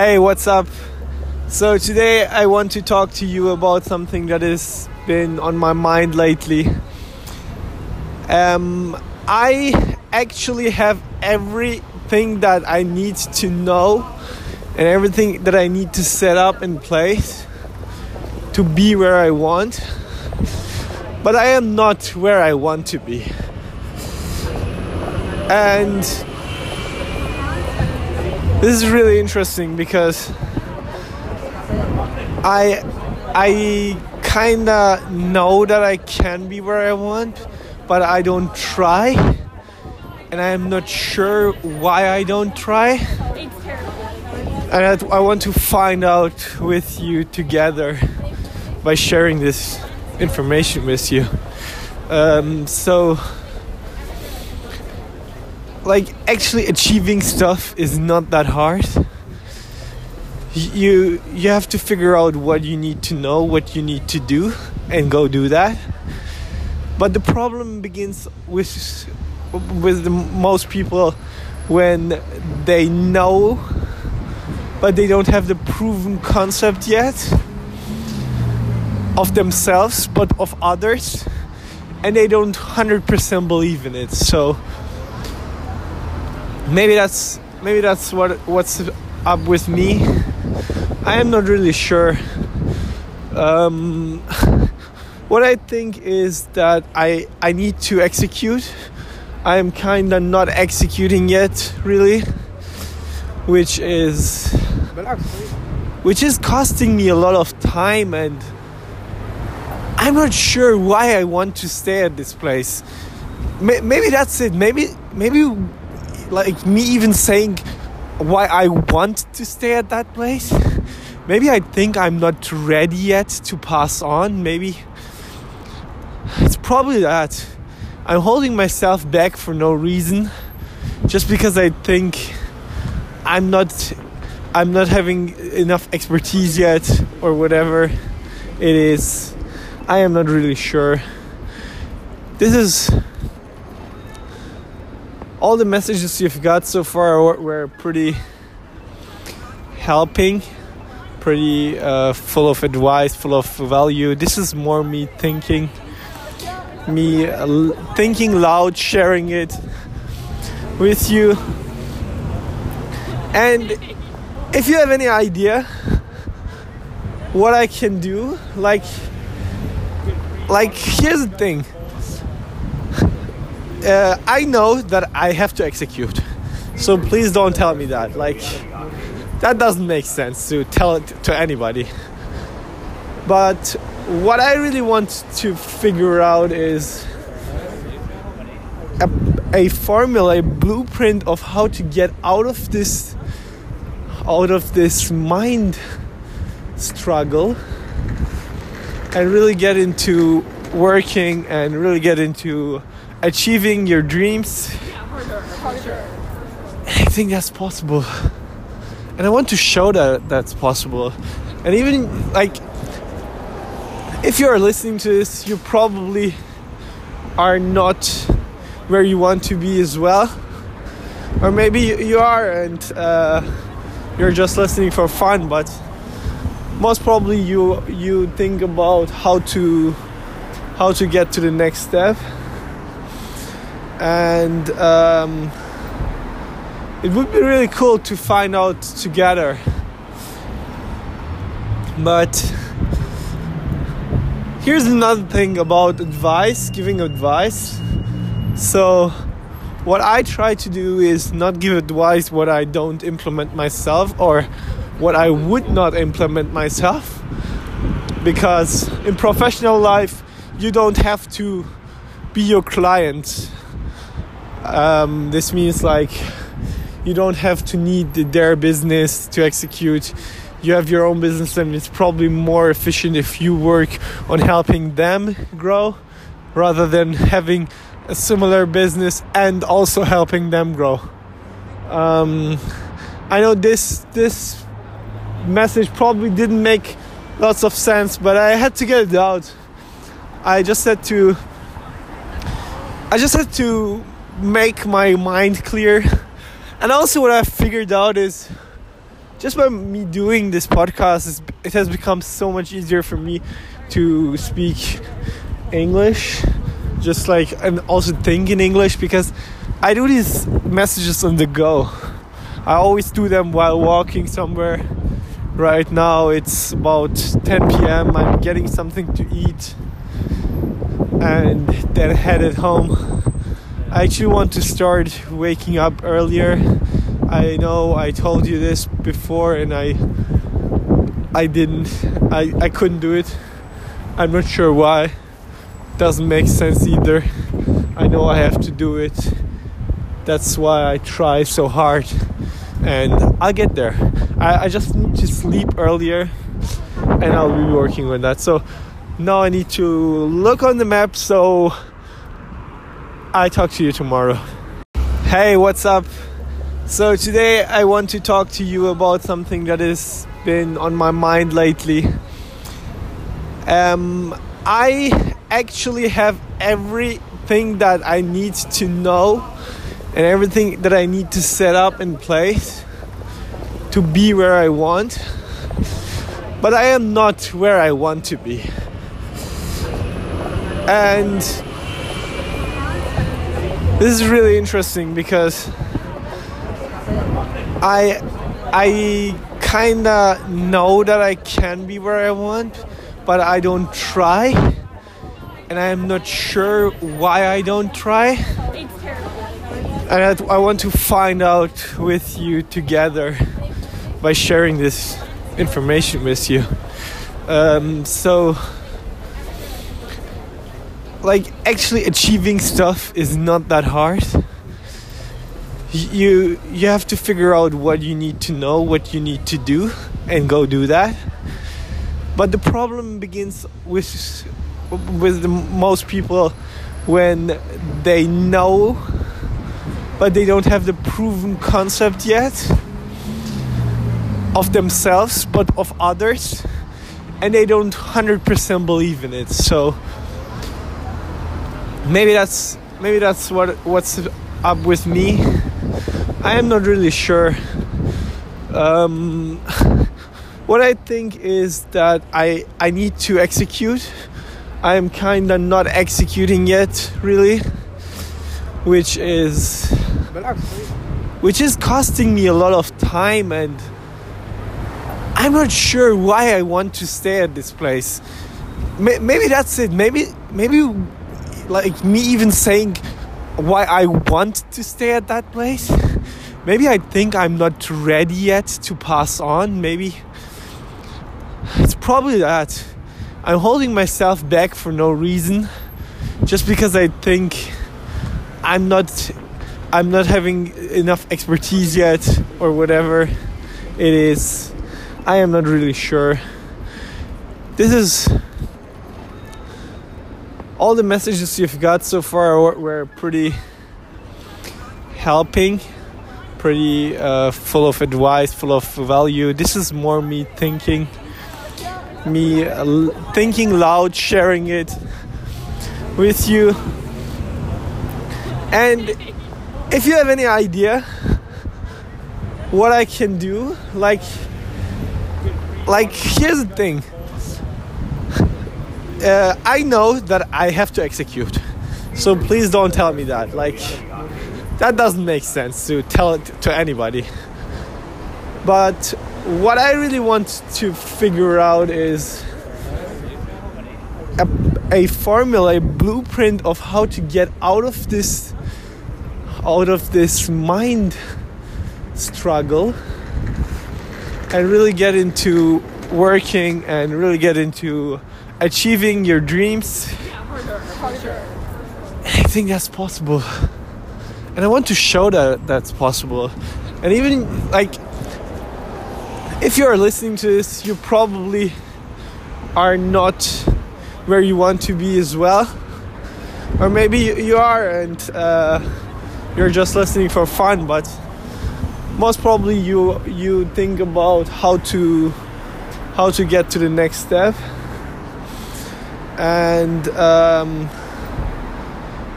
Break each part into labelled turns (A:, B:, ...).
A: Hey, what's up? So, today I want to talk to you about something that has been on my mind lately. Um, I actually have everything that I need to know and everything that I need to set up in place to be where I want, but I am not where I want to be. And this is really interesting because I I kinda know that I can be where I want, but I don't try, and I am not sure why I don't try. And I, I want to find out with you together by sharing this information with you. Um, so like actually achieving stuff is not that hard. You you have to figure out what you need to know what you need to do and go do that. But the problem begins with with the most people when they know but they don't have the proven concept yet of themselves but of others and they don't 100% believe in it. So maybe that's maybe that's what what's up with me. I am not really sure. Um, what I think is that I I need to execute. I am kind of not executing yet, really, which is which is costing me a lot of time and I'm not sure why I want to stay at this place. Maybe that's it. Maybe maybe like me even saying why I want to stay at that place. Maybe I think I'm not ready yet to pass on. Maybe it's probably that. I'm holding myself back for no reason just because I think I'm not I'm not having enough expertise yet or whatever it is. I am not really sure. This is all the messages you've got so far were pretty helping, pretty uh, full of advice, full of value. This is more me thinking, me uh, thinking loud, sharing it with you. And if you have any idea what I can do, like, like here's the thing uh, I know that I have to execute. So please don't tell me that. Like, that doesn't make sense to tell it to anybody. But what I really want to figure out is a, a formula, a blueprint of how to get out of this out of this mind struggle and really get into working and really get into achieving your dreams. I think that's possible. And I want to show that that's possible. And even like if you are listening to this, you probably are not where you want to be as well. Or maybe you are and uh, you're just listening for fun, but most probably you you think about how to how to get to the next step and um, it would be really cool to find out together. But here's another thing about advice giving advice. So, what I try to do is not give advice what I don't implement myself or what I would not implement myself. Because in professional life, you don't have to be your client um, this means like you don't have to need their business to execute. You have your own business, and it's probably more efficient if you work on helping them grow rather than having a similar business and also helping them grow. Um, I know this this message probably didn't make lots of sense, but I had to get it out. I just had to. I just had to make my mind clear. And also, what I figured out is just by me doing this podcast, it has become so much easier for me to speak English, just like and also think in English because I do these messages on the go. I always do them while walking somewhere. Right now it's about 10 p.m. I'm getting something to eat and then headed home. I actually want to start waking up earlier. I know I told you this before and I I didn't I, I couldn't do it. I'm not sure why. Doesn't make sense either. I know I have to do it that's why I try so hard and I'll get there. I, I just need to sleep earlier and I'll be working on that. So now I need to look on the map so I talk to you tomorrow. Hey, what's up? So today I want to talk to you about something that has been on my mind lately. Um, I actually have everything that I need to know and everything that I need to set up in place to be where I want. But I am not where I want to be. And this is really interesting because I I kind of know that I can be where I want, but I don't try. And I am not sure why I don't try and I, I want to find out with you together by sharing this information with you. Um, so, like, actually achieving stuff is not that hard. You you have to figure out what you need to know, what you need to do, and go do that. But the problem begins with with the most people when they know but they don't have the proven concept yet of themselves but of others and they don't 100% believe in it so maybe that's maybe that's what what's up with me i am not really sure um, what i think is that i i need to execute i am kind of not executing yet really which is which is costing me a lot of time and I'm not sure why I want to stay at this place. Maybe that's it. Maybe maybe like me even saying why I want to stay at that place. Maybe I think I'm not ready yet to pass on. Maybe it's probably that. I'm holding myself back for no reason just because I think I'm not I'm not having enough expertise yet or whatever it is. I am not really sure. This is all the messages you've got so far were pretty helping, pretty uh, full of advice, full of value. This is more me thinking, me uh, thinking loud, sharing it with you. And if you have any idea what I can do, like, like here's the thing. Uh, I know that I have to execute, so please don't tell me that. Like, that doesn't make sense to tell it to anybody. But what I really want to figure out is a, a formula, a blueprint of how to get out of this out of this mind struggle and really get into working and really get into achieving your dreams. I think that's possible. And I want to show that that's possible. And even like if you are listening to this, you probably are not where you want to be as well. Or maybe you are and uh, you're just listening for fun but most probably you you think about how to how to get to the next step and um,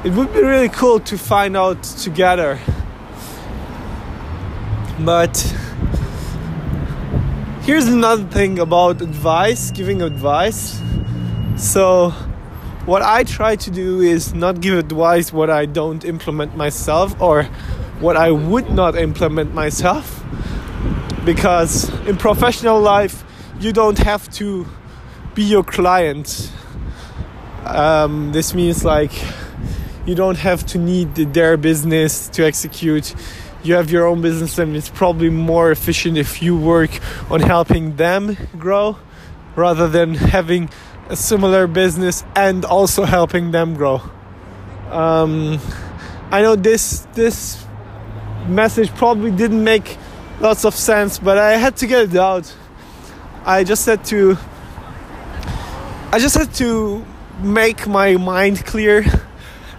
A: it would be really cool to find out together but here's another thing about advice, giving advice. So, what I try to do is not give advice what I don't implement myself or what I would not implement myself. Because in professional life, you don't have to be your client. Um, this means like you don't have to need their business to execute. You have your own business and it's probably more efficient if you work on helping them grow rather than having a similar business and also helping them grow. Um, i know this this message probably didn't make lots of sense but i had to get it out. I just had to i just had to make my mind clear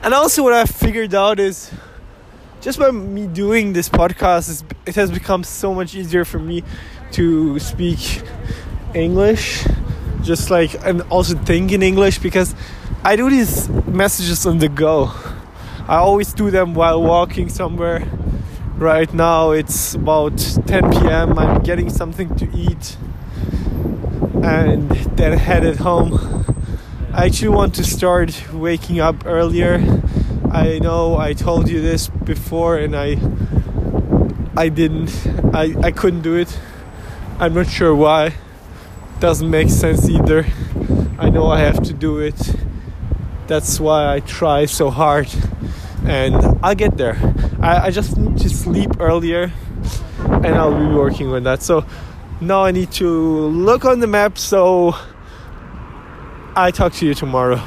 A: and also what i figured out is just by me doing this podcast, it has become so much easier for me to speak English, just like and also think in English because I do these messages on the go. I always do them while walking somewhere. Right now it's about 10 p.m. I'm getting something to eat and then headed home. I actually want to start waking up earlier I know I told you this before and I I didn't I, I couldn't do it. I'm not sure why. Doesn't make sense either. I know I have to do it. That's why I try so hard and I'll get there. I, I just need to sleep earlier and I'll be working on that. So now I need to look on the map so I talk to you tomorrow.